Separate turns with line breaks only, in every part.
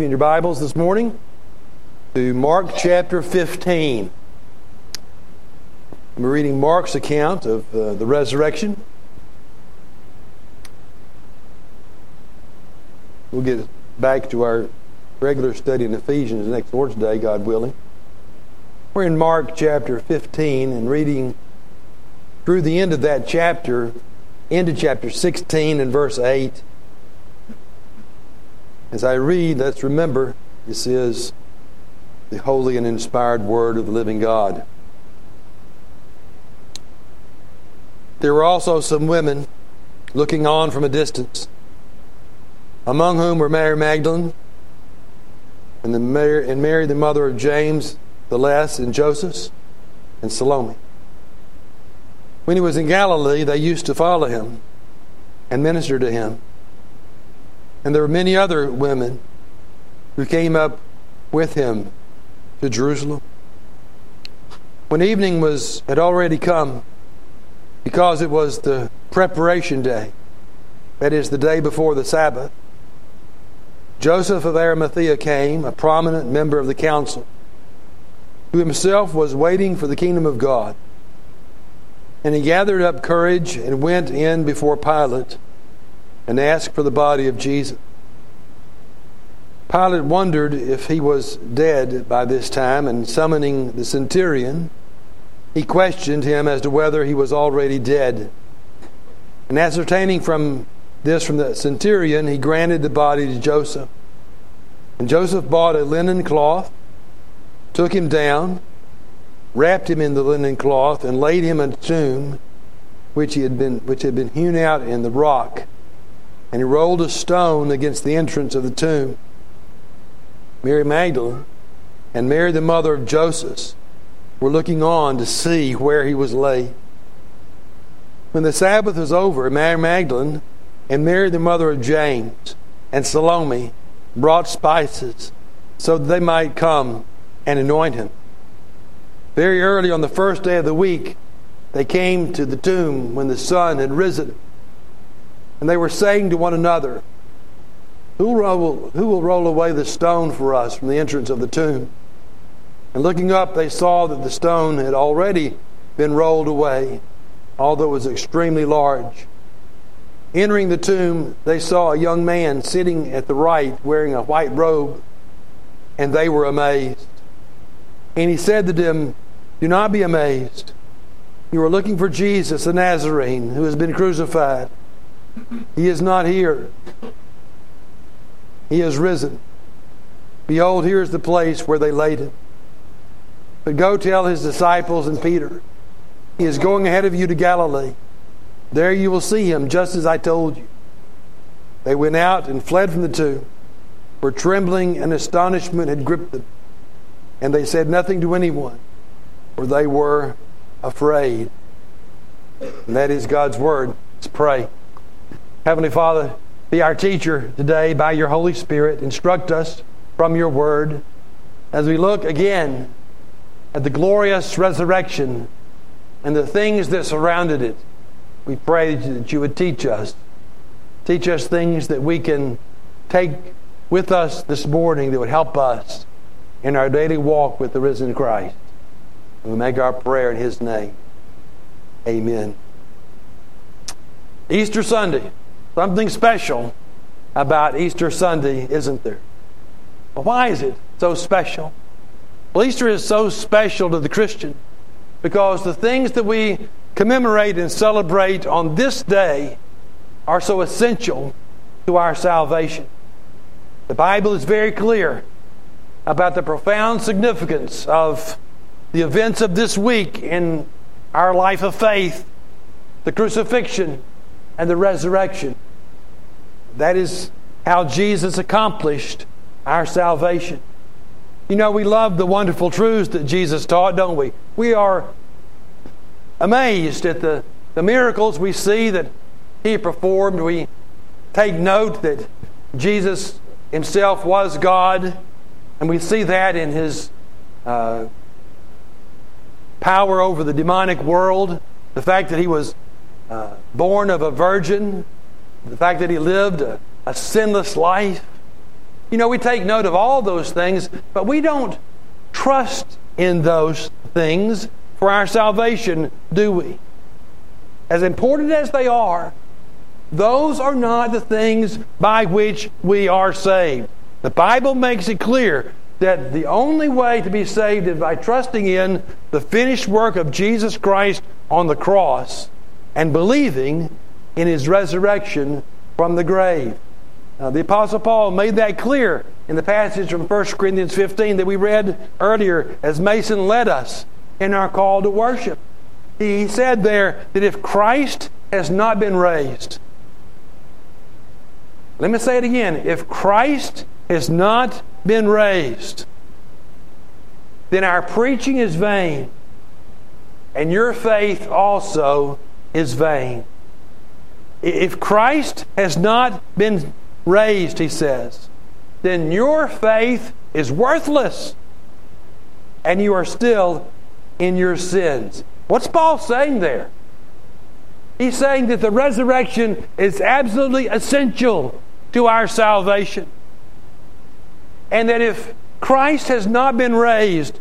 in your Bibles this morning to Mark chapter 15. We're reading Mark's account of uh, the resurrection. We'll get back to our regular study in Ephesians next Lord's Day, God willing. We're in Mark chapter 15 and reading through the end of that chapter, into chapter 16 and verse 8 as I read, let's remember this is the holy and inspired word of the living God. There were also some women looking on from a distance, among whom were Mary Magdalene and, the Mary, and Mary, the mother of James the Less, and Joseph, and Salome. When he was in Galilee, they used to follow him and minister to him. And there were many other women who came up with him to Jerusalem. When evening was had already come, because it was the preparation day, that is the day before the Sabbath, Joseph of Arimathea came, a prominent member of the council, who himself was waiting for the kingdom of God. And he gathered up courage and went in before Pilate and asked for the body of Jesus. Pilate wondered if he was dead by this time, and summoning the centurion, he questioned him as to whether he was already dead. And ascertaining from this from the centurion, he granted the body to Joseph. And Joseph bought a linen cloth, took him down, wrapped him in the linen cloth, and laid him in a tomb which, he had, been, which had been hewn out in the rock and he rolled a stone against the entrance of the tomb. Mary Magdalene and Mary, the mother of Joseph, were looking on to see where he was laid. When the Sabbath was over, Mary Magdalene and Mary, the mother of James, and Salome brought spices so that they might come and anoint him. Very early on the first day of the week, they came to the tomb when the sun had risen and they were saying to one another, who will, roll, who will roll away the stone for us from the entrance of the tomb? And looking up, they saw that the stone had already been rolled away, although it was extremely large. Entering the tomb, they saw a young man sitting at the right wearing a white robe, and they were amazed. And he said to them, Do not be amazed. You are looking for Jesus, the Nazarene, who has been crucified. He is not here. He is risen. Behold, here is the place where they laid him. But go tell his disciples and Peter, He is going ahead of you to Galilee. There you will see him, just as I told you. They went out and fled from the tomb, for trembling and astonishment had gripped them. And they said nothing to anyone, for they were afraid. And that is God's word. Let's pray. Heavenly Father, be our teacher today by your Holy Spirit. Instruct us from your word as we look again at the glorious resurrection and the things that surrounded it. We pray that you would teach us. Teach us things that we can take with us this morning that would help us in our daily walk with the risen Christ. And we make our prayer in his name. Amen. Easter Sunday. Something special about Easter Sunday, isn't there? But why is it so special? Well, Easter is so special to the Christian because the things that we commemorate and celebrate on this day are so essential to our salvation. The Bible is very clear about the profound significance of the events of this week in our life of faith the crucifixion and the resurrection that is how Jesus accomplished our salvation. You know, we love the wonderful truths that Jesus taught, don't we? We are amazed at the, the miracles we see that he performed. We take note that Jesus himself was God, and we see that in his uh, power over the demonic world, the fact that he was uh, born of a virgin, the fact that he lived a, a sinless life. You know, we take note of all those things, but we don't trust in those things for our salvation, do we? As important as they are, those are not the things by which we are saved. The Bible makes it clear that the only way to be saved is by trusting in the finished work of Jesus Christ on the cross and believing in his resurrection from the grave. the Apostle Paul made that clear in the passage from 1 Corinthians 15 that we read earlier as Mason led us in our call to worship. He said there that if Christ has not been raised, let me say it again if Christ has not been raised, then our preaching is vain, and your faith also is vain. If Christ has not been raised, he says, then your faith is worthless and you are still in your sins. What's Paul saying there? He's saying that the resurrection is absolutely essential to our salvation. And that if Christ has not been raised,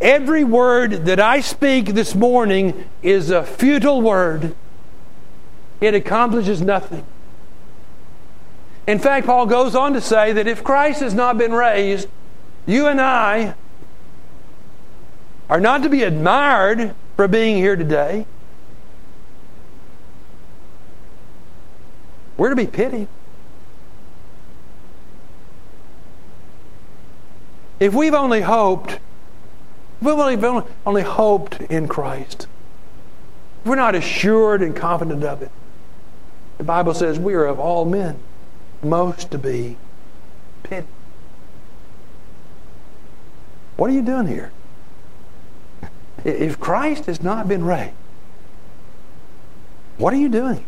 every word that I speak this morning is a futile word it accomplishes nothing. In fact, Paul goes on to say that if Christ has not been raised, you and I are not to be admired for being here today. We're to be pitied. If we've only hoped, we've only, only hoped in Christ, we're not assured and confident of it. The Bible says we are of all men most to be pitied. What are you doing here? If Christ has not been raised, what are you doing?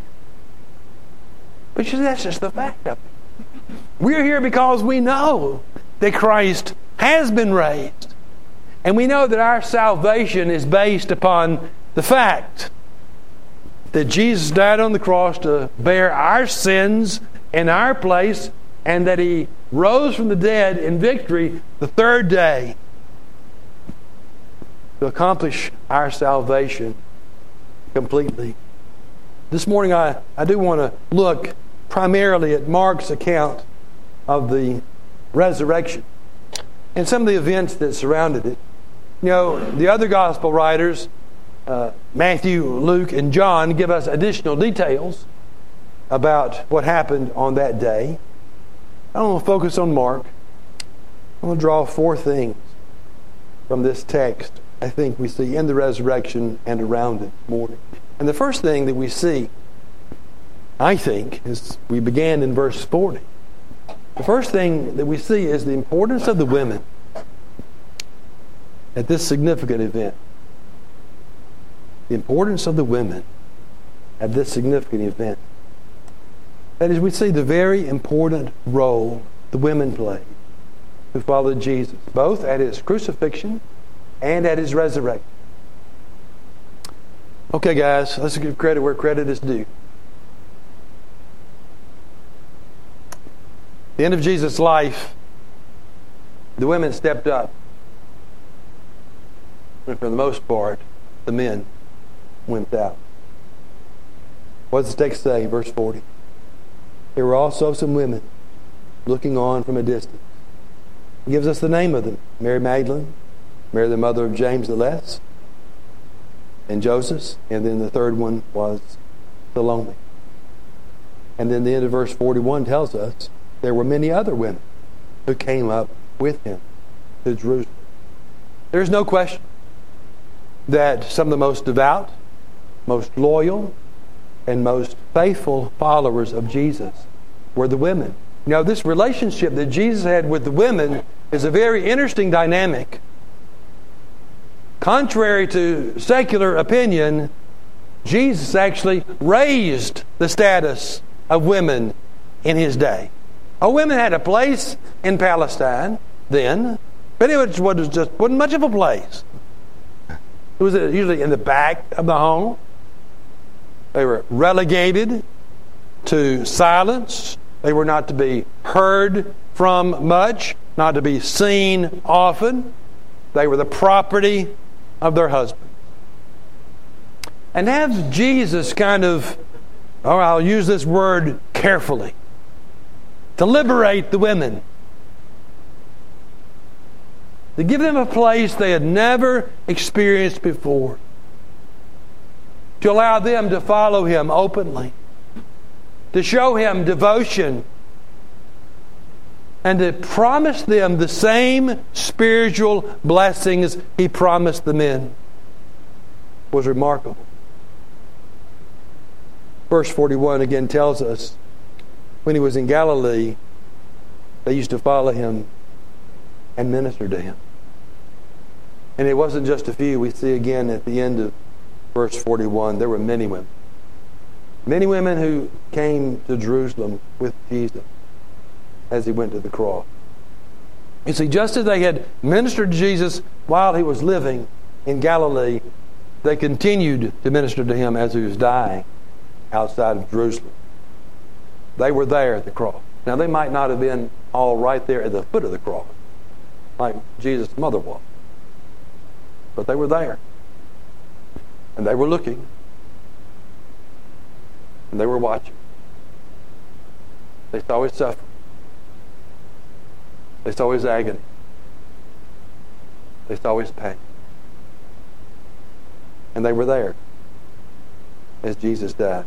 But you see, that's just the fact of it. We're here because we know that Christ has been raised. And we know that our salvation is based upon the fact that Jesus died on the cross to bear our sins in our place and that he rose from the dead in victory the third day to accomplish our salvation completely. This morning, I, I do want to look primarily at Mark's account of the resurrection and some of the events that surrounded it. You know, the other gospel writers uh, Matthew, Luke, and John give us additional details about what happened on that day. I am going to focus on Mark. I'm going to draw four things from this text I think we see in the resurrection and around it morning. And the first thing that we see, I think, is we began in verse 40. The first thing that we see is the importance of the women at this significant event the importance of the women at this significant event. That is, we see the very important role the women played who followed Jesus, both at his crucifixion and at his resurrection. Okay, guys, let's give credit where credit is due. The end of Jesus' life, the women stepped up. And for the most part, the men went out. What does the text say? Verse 40. There were also some women looking on from a distance. It gives us the name of them Mary Magdalene, Mary the mother of James the Less, and Joseph. And then the third one was Salome. And then the end of verse 41 tells us there were many other women who came up with him to Jerusalem. There's no question that some of the most devout most loyal, and most faithful followers of Jesus were the women. Now, this relationship that Jesus had with the women is a very interesting dynamic. Contrary to secular opinion, Jesus actually raised the status of women in his day. Oh, women had a place in Palestine then, but it was, was just wasn't much of a place. It was usually in the back of the home. They were relegated to silence. They were not to be heard from much, not to be seen often. They were the property of their husband. And as Jesus kind of, or oh, I'll use this word carefully, to liberate the women, to give them a place they had never experienced before to allow them to follow him openly, to show him devotion, and to promise them the same spiritual blessings he promised the men was remarkable. Verse 41 again tells us when he was in Galilee, they used to follow him and minister to him. And it wasn't just a few. We see again at the end of verse 41, there were many women. Many women who came to Jerusalem with Jesus as he went to the cross. You see, just as they had ministered to Jesus while he was living in Galilee, they continued to minister to him as he was dying outside of Jerusalem. They were there at the cross. Now, they might not have been all right there at the foot of the cross, like Jesus' mother was, but they were there. And they were looking. And they were watching. They saw his suffering. They saw his agony. They saw his pain. And they were there as Jesus died.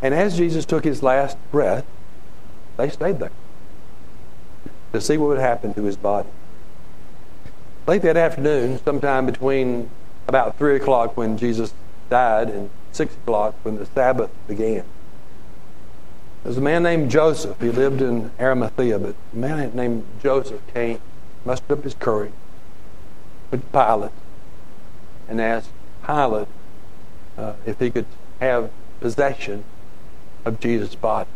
And as Jesus took his last breath, they stayed there to see what would happen to his body. Late that afternoon, sometime between about 3 o'clock when Jesus died and 6 o'clock when the Sabbath began. There was a man named Joseph. He lived in Arimathea, but a man named Joseph came, mustered up his courage, with Pilate, and asked Pilate uh, if he could have possession of Jesus' body.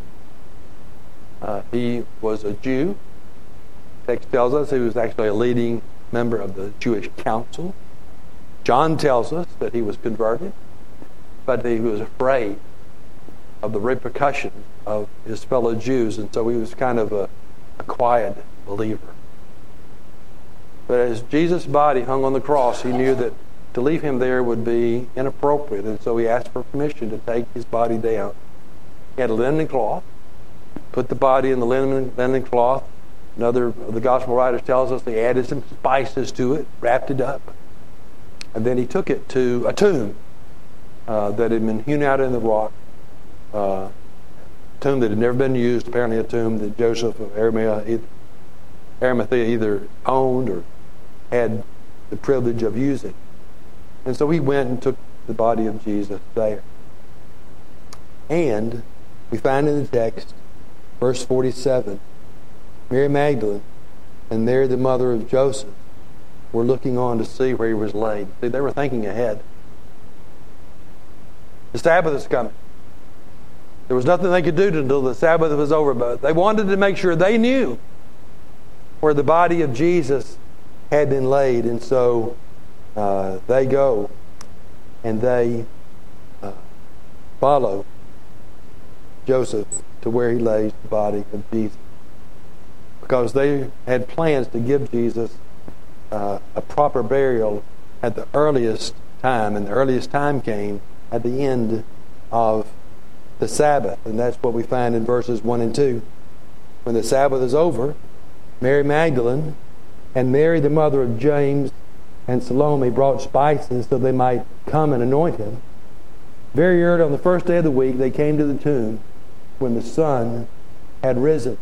Uh, he was a Jew. Text tells us he was actually a leading member of the Jewish council. John tells us that he was converted, but he was afraid of the repercussion of his fellow Jews, and so he was kind of a, a quiet believer. But as Jesus' body hung on the cross, he knew that to leave him there would be inappropriate, and so he asked for permission to take his body down. He had a linen cloth, put the body in the linen, linen cloth. Another the gospel writer tells us they added some spices to it, wrapped it up. And then he took it to a tomb uh, that had been hewn out in the rock, uh, tomb that had never been used, apparently a tomb that Joseph of Arimathea, either owned or had the privilege of using. And so he went and took the body of Jesus there. And we find in the text, verse 47, Mary Magdalene, and there the mother of Joseph, were looking on to see where he was laid. See, they were thinking ahead. The Sabbath is coming. There was nothing they could do until the Sabbath was over, but they wanted to make sure they knew where the body of Jesus had been laid. And so uh, they go and they uh, follow Joseph to where he lays the body of Jesus because they had plans to give Jesus uh, a proper burial at the earliest time, and the earliest time came at the end of the Sabbath. And that's what we find in verses 1 and 2. When the Sabbath is over, Mary Magdalene and Mary, the mother of James and Salome, brought spices so they might come and anoint him. Very early on the first day of the week, they came to the tomb when the sun had risen.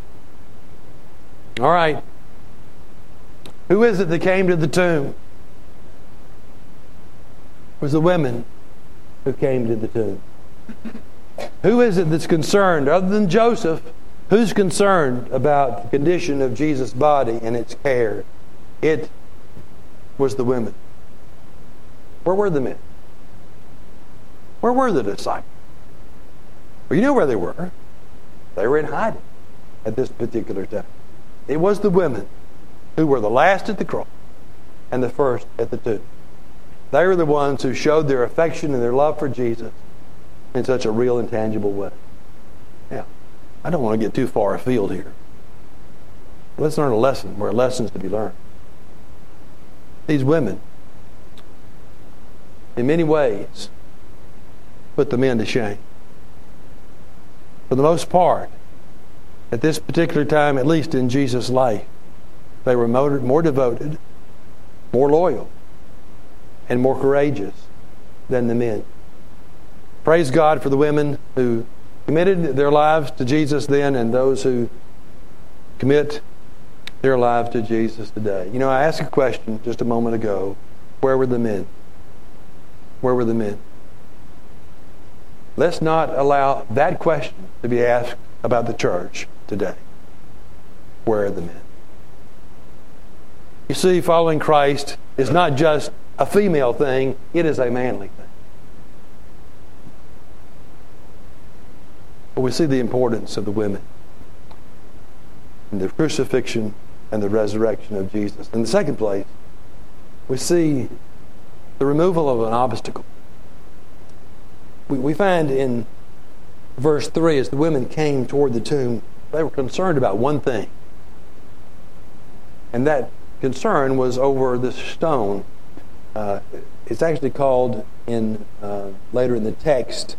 All right. Who is it that came to the tomb? It was the women who came to the tomb. Who is it that's concerned, other than Joseph, who's concerned about the condition of Jesus' body and its care? It was the women. Where were the men? Where were the disciples? Well, you know where they were. They were in hiding at this particular time. It was the women who were the last at the cross and the first at the tomb. They were the ones who showed their affection and their love for Jesus in such a real and tangible way. Now, I don't want to get too far afield here. Let's learn a lesson where lessons to be learned. These women, in many ways, put the men to shame. For the most part, at this particular time, at least in Jesus' life, they were more, devoted, more loyal, and more courageous than the men. Praise God for the women who committed their lives to Jesus then and those who commit their lives to Jesus today. You know, I asked a question just a moment ago where were the men? Where were the men? Let's not allow that question to be asked about the church today. Where are the men? You see, following Christ is not just a female thing, it is a manly thing. But we see the importance of the women in the crucifixion and the resurrection of Jesus. In the second place, we see the removal of an obstacle. We, we find in verse 3 as the women came toward the tomb, they were concerned about one thing, and that concern was over this stone. Uh, it's actually called in uh, later in the text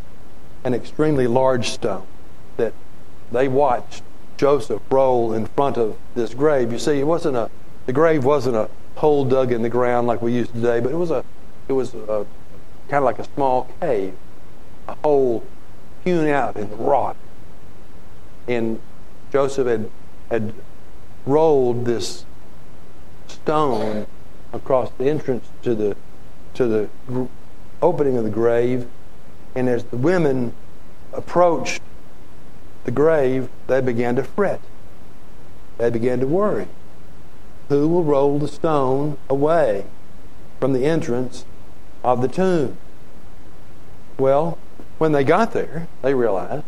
an extremely large stone that they watched Joseph roll in front of this grave. You see, it wasn't a the grave wasn't a hole dug in the ground like we use today, but it was a it was a, kind of like a small cave, a hole hewn out in the rock. And Joseph had had rolled this stone across the entrance to the to the opening of the grave. And as the women approached the grave, they began to fret. They began to worry. Who will roll the stone away from the entrance of the tomb? Well, when they got there, they realized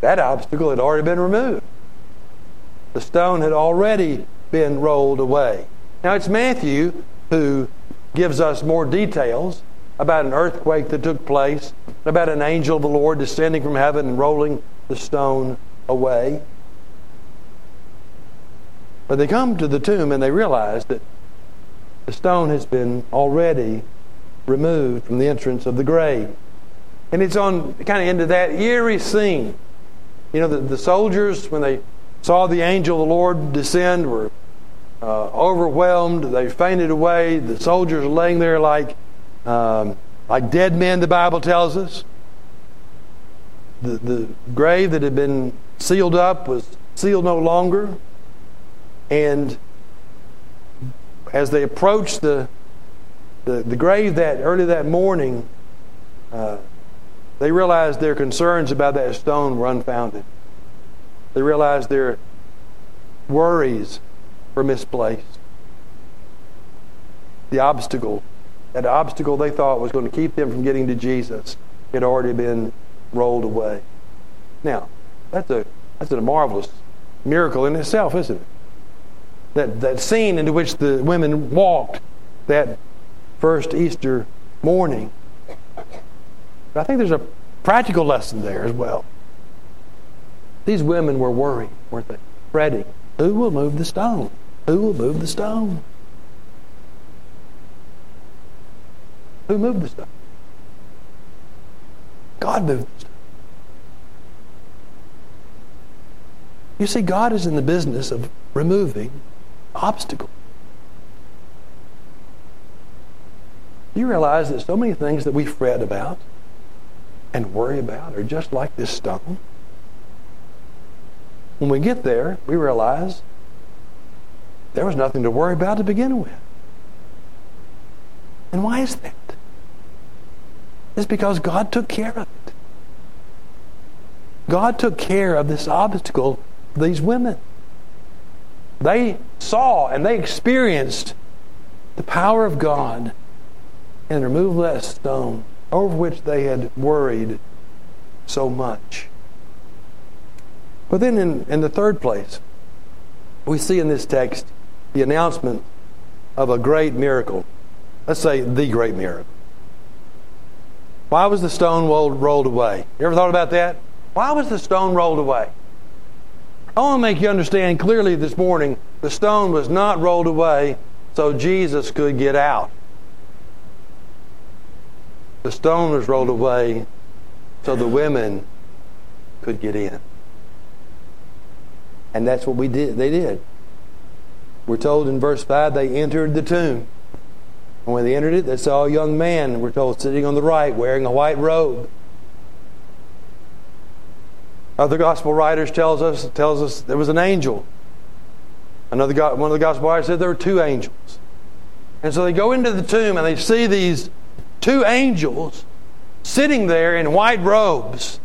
that obstacle had already been removed. The stone had already been rolled away. Now it's Matthew who gives us more details about an earthquake that took place, about an angel of the Lord descending from heaven and rolling the stone away. But they come to the tomb and they realize that the stone has been already removed from the entrance of the grave. And it's on kind of into that eerie scene. You know, the, the soldiers, when they saw the angel of the Lord descend, were uh, overwhelmed. They fainted away. The soldiers are laying there like, um, like dead men, the Bible tells us. The, the grave that had been sealed up was sealed no longer. And as they approached the, the, the grave that early that morning, uh, they realized their concerns about that stone were unfounded. They realized their worries were misplaced. The obstacle, that obstacle they thought was going to keep them from getting to Jesus, had already been rolled away. Now, that's a that's a marvelous miracle in itself, isn't it? That that scene into which the women walked that first Easter morning. But I think there's a practical lesson there as well. These women were worrying, weren't they? Fretting. Who will move the stone? Who will move the stone? Who moved the stone? God moved the stone. You see, God is in the business of removing obstacles. You realize that so many things that we fret about and worry about are just like this stone. When we get there, we realize there was nothing to worry about to begin with. And why is that? It's because God took care of it. God took care of this obstacle, these women. They saw and they experienced the power of God and removed that stone over which they had worried so much. But then in, in the third place, we see in this text the announcement of a great miracle. Let's say the great miracle. Why was the stone rolled away? You ever thought about that? Why was the stone rolled away? I want to make you understand clearly this morning the stone was not rolled away so Jesus could get out. The stone was rolled away so the women could get in. And that's what we did. They did. We're told in verse 5 they entered the tomb. And when they entered it, they saw a young man, we're told, sitting on the right, wearing a white robe. Other gospel writers tells us tells us there was an angel. Another one of the gospel writers said there were two angels. And so they go into the tomb and they see these two angels sitting there in white robes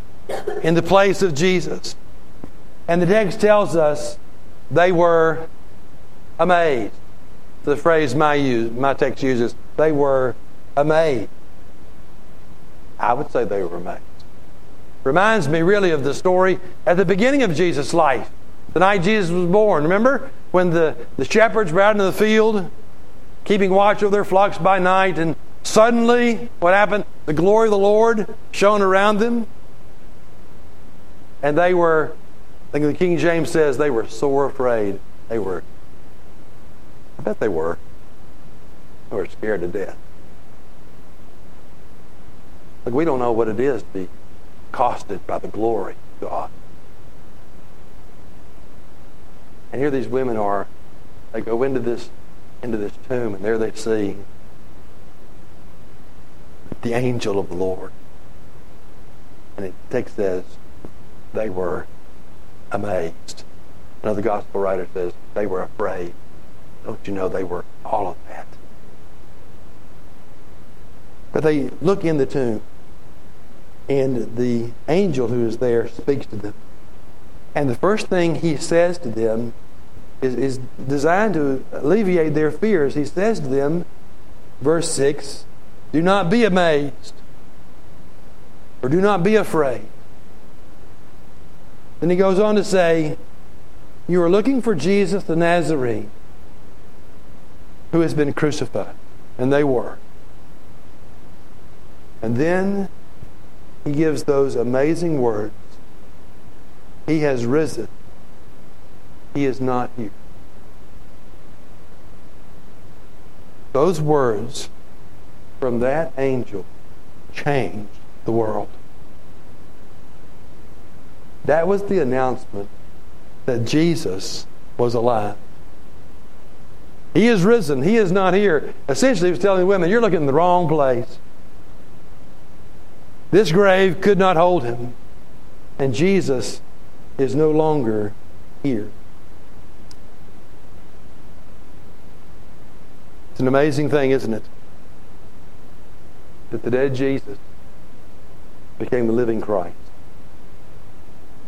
in the place of Jesus. And the text tells us they were amazed. The phrase my, use, my text uses, they were amazed. I would say they were amazed. Reminds me really of the story at the beginning of Jesus' life, the night Jesus was born. Remember when the, the shepherds were out in the field, keeping watch over their flocks by night, and suddenly what happened? The glory of the Lord shone around them, and they were I think the King James says they were sore afraid. They were. I bet they were. They were scared to death. Like we don't know what it is to be costed by the glory of God. And here these women are. They go into this into this tomb, and there they see the angel of the Lord. And it takes says they were amazed. Another gospel writer says they were afraid. Don't you know they were all of that? But they look in the tomb, and the angel who is there speaks to them. And the first thing he says to them is, is designed to alleviate their fears. He says to them, verse 6, Do not be amazed, or do not be afraid. Then he goes on to say, You are looking for Jesus the Nazarene who has been crucified. And they were. And then he gives those amazing words He has risen, he is not here. Those words from that angel changed the world. That was the announcement that Jesus was alive. He is risen. He is not here. Essentially, he was telling the women, You're looking in the wrong place. This grave could not hold him. And Jesus is no longer here. It's an amazing thing, isn't it? That the dead Jesus became the living Christ.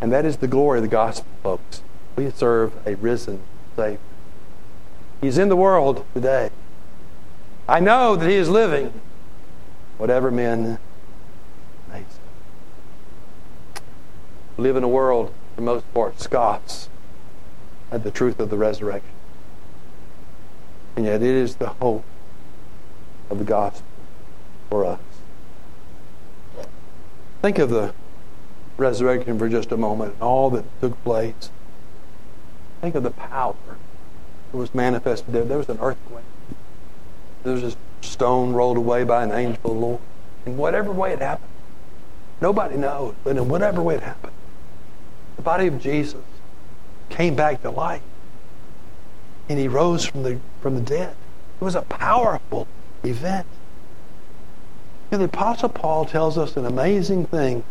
And that is the glory of the gospel, folks. We serve a risen Savior. He's in the world today. I know that He is living, whatever men may say. We live in a world, for the most part, scoffs at the truth of the resurrection. And yet it is the hope of the gospel for us. Think of the resurrection for just a moment and all that took place. Think of the power that was manifested there. There was an earthquake. There was a stone rolled away by an angel of the Lord. In whatever way it happened, nobody knows, but in whatever way it happened, the body of Jesus came back to life and he rose from the, from the dead. It was a powerful event. And the Apostle Paul tells us an amazing thing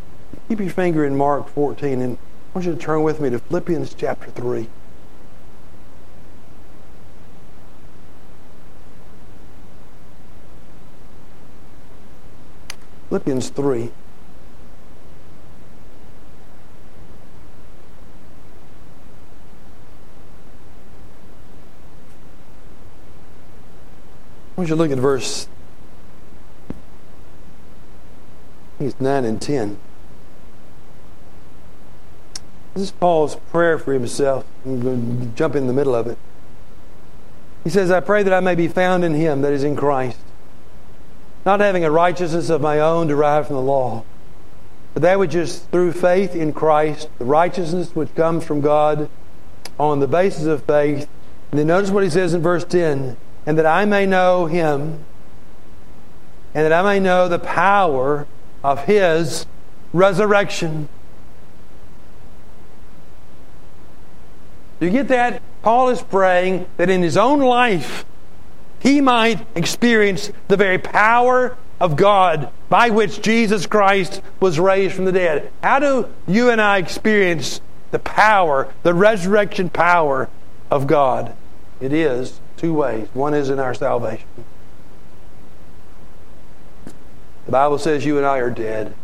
Keep your finger in Mark 14, and I want you to turn with me to Philippians chapter 3. Philippians 3. I you look at verse 9 and 10. This is Paul's prayer for himself. I'm going to jump in the middle of it. He says, I pray that I may be found in him that is in Christ, not having a righteousness of my own derived from the law, but that which is through faith in Christ, the righteousness which comes from God on the basis of faith. And then notice what he says in verse 10 and that I may know him, and that I may know the power of his resurrection you get that? Paul is praying that in his own life, he might experience the very power of God by which Jesus Christ was raised from the dead. How do you and I experience the power, the resurrection power of God? It is two ways. One is in our salvation. The Bible says you and I are dead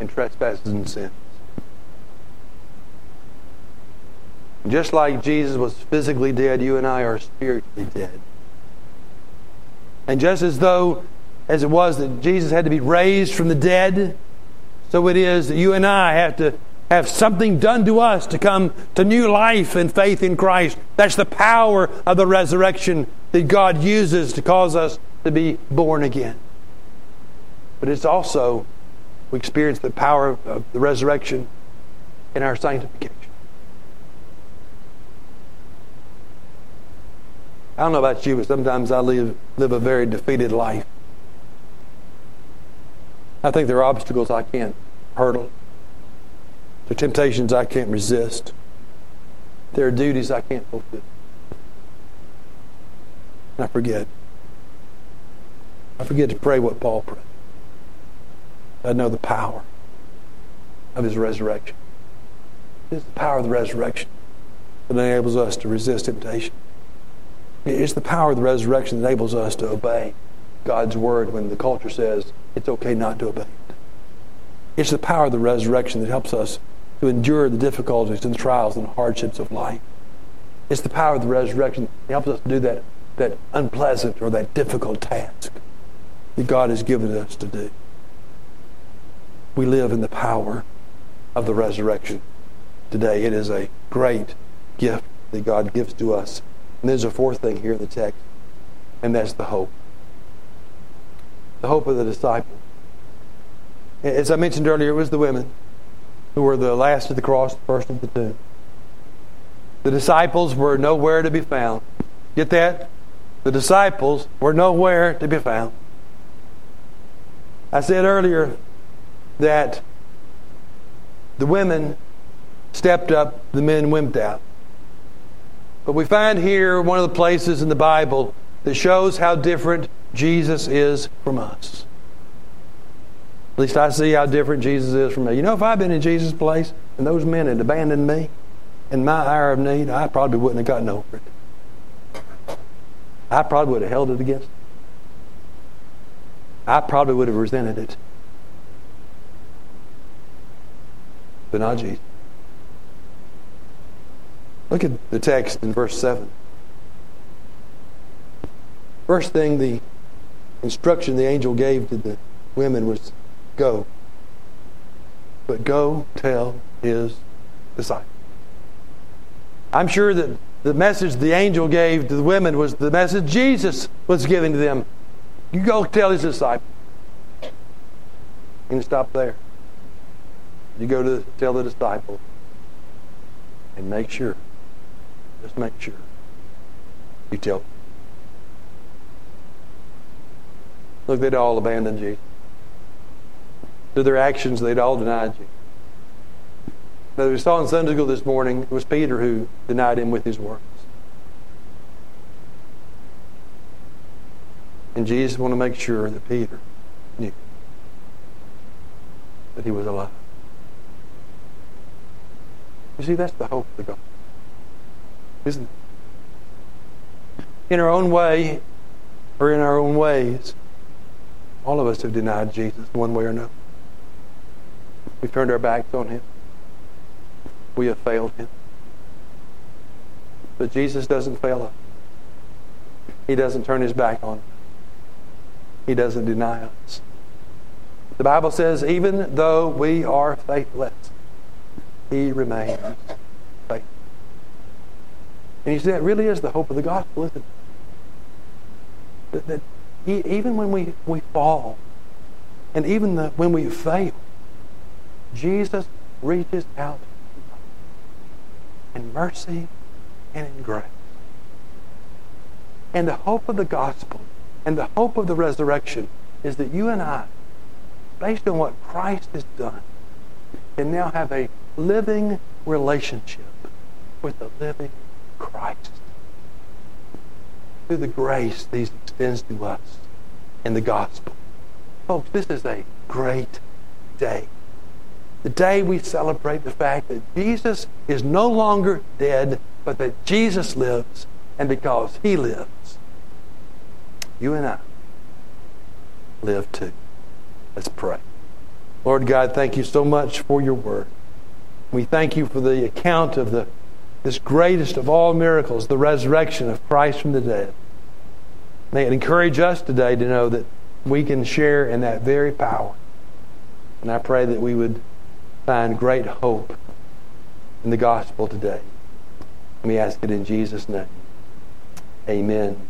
in trespasses and sin. Just like Jesus was physically dead, you and I are spiritually dead. And just as though, as it was that Jesus had to be raised from the dead, so it is that you and I have to have something done to us to come to new life and faith in Christ. That's the power of the resurrection that God uses to cause us to be born again. But it's also, we experience the power of the resurrection in our sanctification. I don't know about you, but sometimes I live, live a very defeated life. I think there are obstacles I can't hurdle. There are temptations I can't resist. There are duties I can't fulfill. And I forget. I forget to pray what Paul prayed. I know the power of his resurrection. It's the power of the resurrection that enables us to resist temptation. It's the power of the resurrection that enables us to obey God's word when the culture says it's okay not to obey it. It's the power of the resurrection that helps us to endure the difficulties and trials and hardships of life. It's the power of the resurrection that helps us to do that, that unpleasant or that difficult task that God has given us to do. We live in the power of the resurrection today. It is a great gift that God gives to us and there's a fourth thing here in the text, and that's the hope. The hope of the disciple. As I mentioned earlier, it was the women who were the last at the cross, the first at the tomb. The disciples were nowhere to be found. Get that? The disciples were nowhere to be found. I said earlier that the women stepped up, the men wimped out. But we find here one of the places in the Bible that shows how different Jesus is from us. At least I see how different Jesus is from me. You know, if I'd been in Jesus' place and those men had abandoned me in my hour of need, I probably wouldn't have gotten over it. I probably would have held it against. Them. I probably would have resented it. But not Jesus. Look at the text in verse 7. First thing the instruction the angel gave to the women was go. But go tell his disciples. I'm sure that the message the angel gave to the women was the message Jesus was giving to them. You go tell his disciples. You stop there. You go to tell the disciples and make sure just make sure you tell. Them. Look, they'd all abandon Jesus. Through their actions, they'd all denied Jesus. Now, we saw in Sunday school this morning, it was Peter who denied him with his words. And Jesus wanted to make sure that Peter knew that he was alive. You see, that's the hope of the gospel isn't it? In our own way or in our own ways, all of us have denied Jesus one way or another. We've turned our backs on him. We have failed him. But Jesus doesn't fail us. He doesn't turn his back on us. He doesn't deny us. The Bible says, even though we are faithless, he remains and you see, that really is the hope of the gospel, isn't it? That, that he, even when we, we fall, and even the, when we fail, Jesus reaches out in mercy and in grace. And the hope of the gospel and the hope of the resurrection is that you and I, based on what Christ has done, can now have a living relationship with the living through the grace Jesus extends to us in the gospel. Folks, this is a great day. The day we celebrate the fact that Jesus is no longer dead, but that Jesus lives, and because he lives, you and I live too. Let's pray. Lord God, thank you so much for your word. We thank you for the account of the this greatest of all miracles, the resurrection of Christ from the dead. May it encourage us today to know that we can share in that very power. And I pray that we would find great hope in the gospel today. We ask it in Jesus' name. Amen.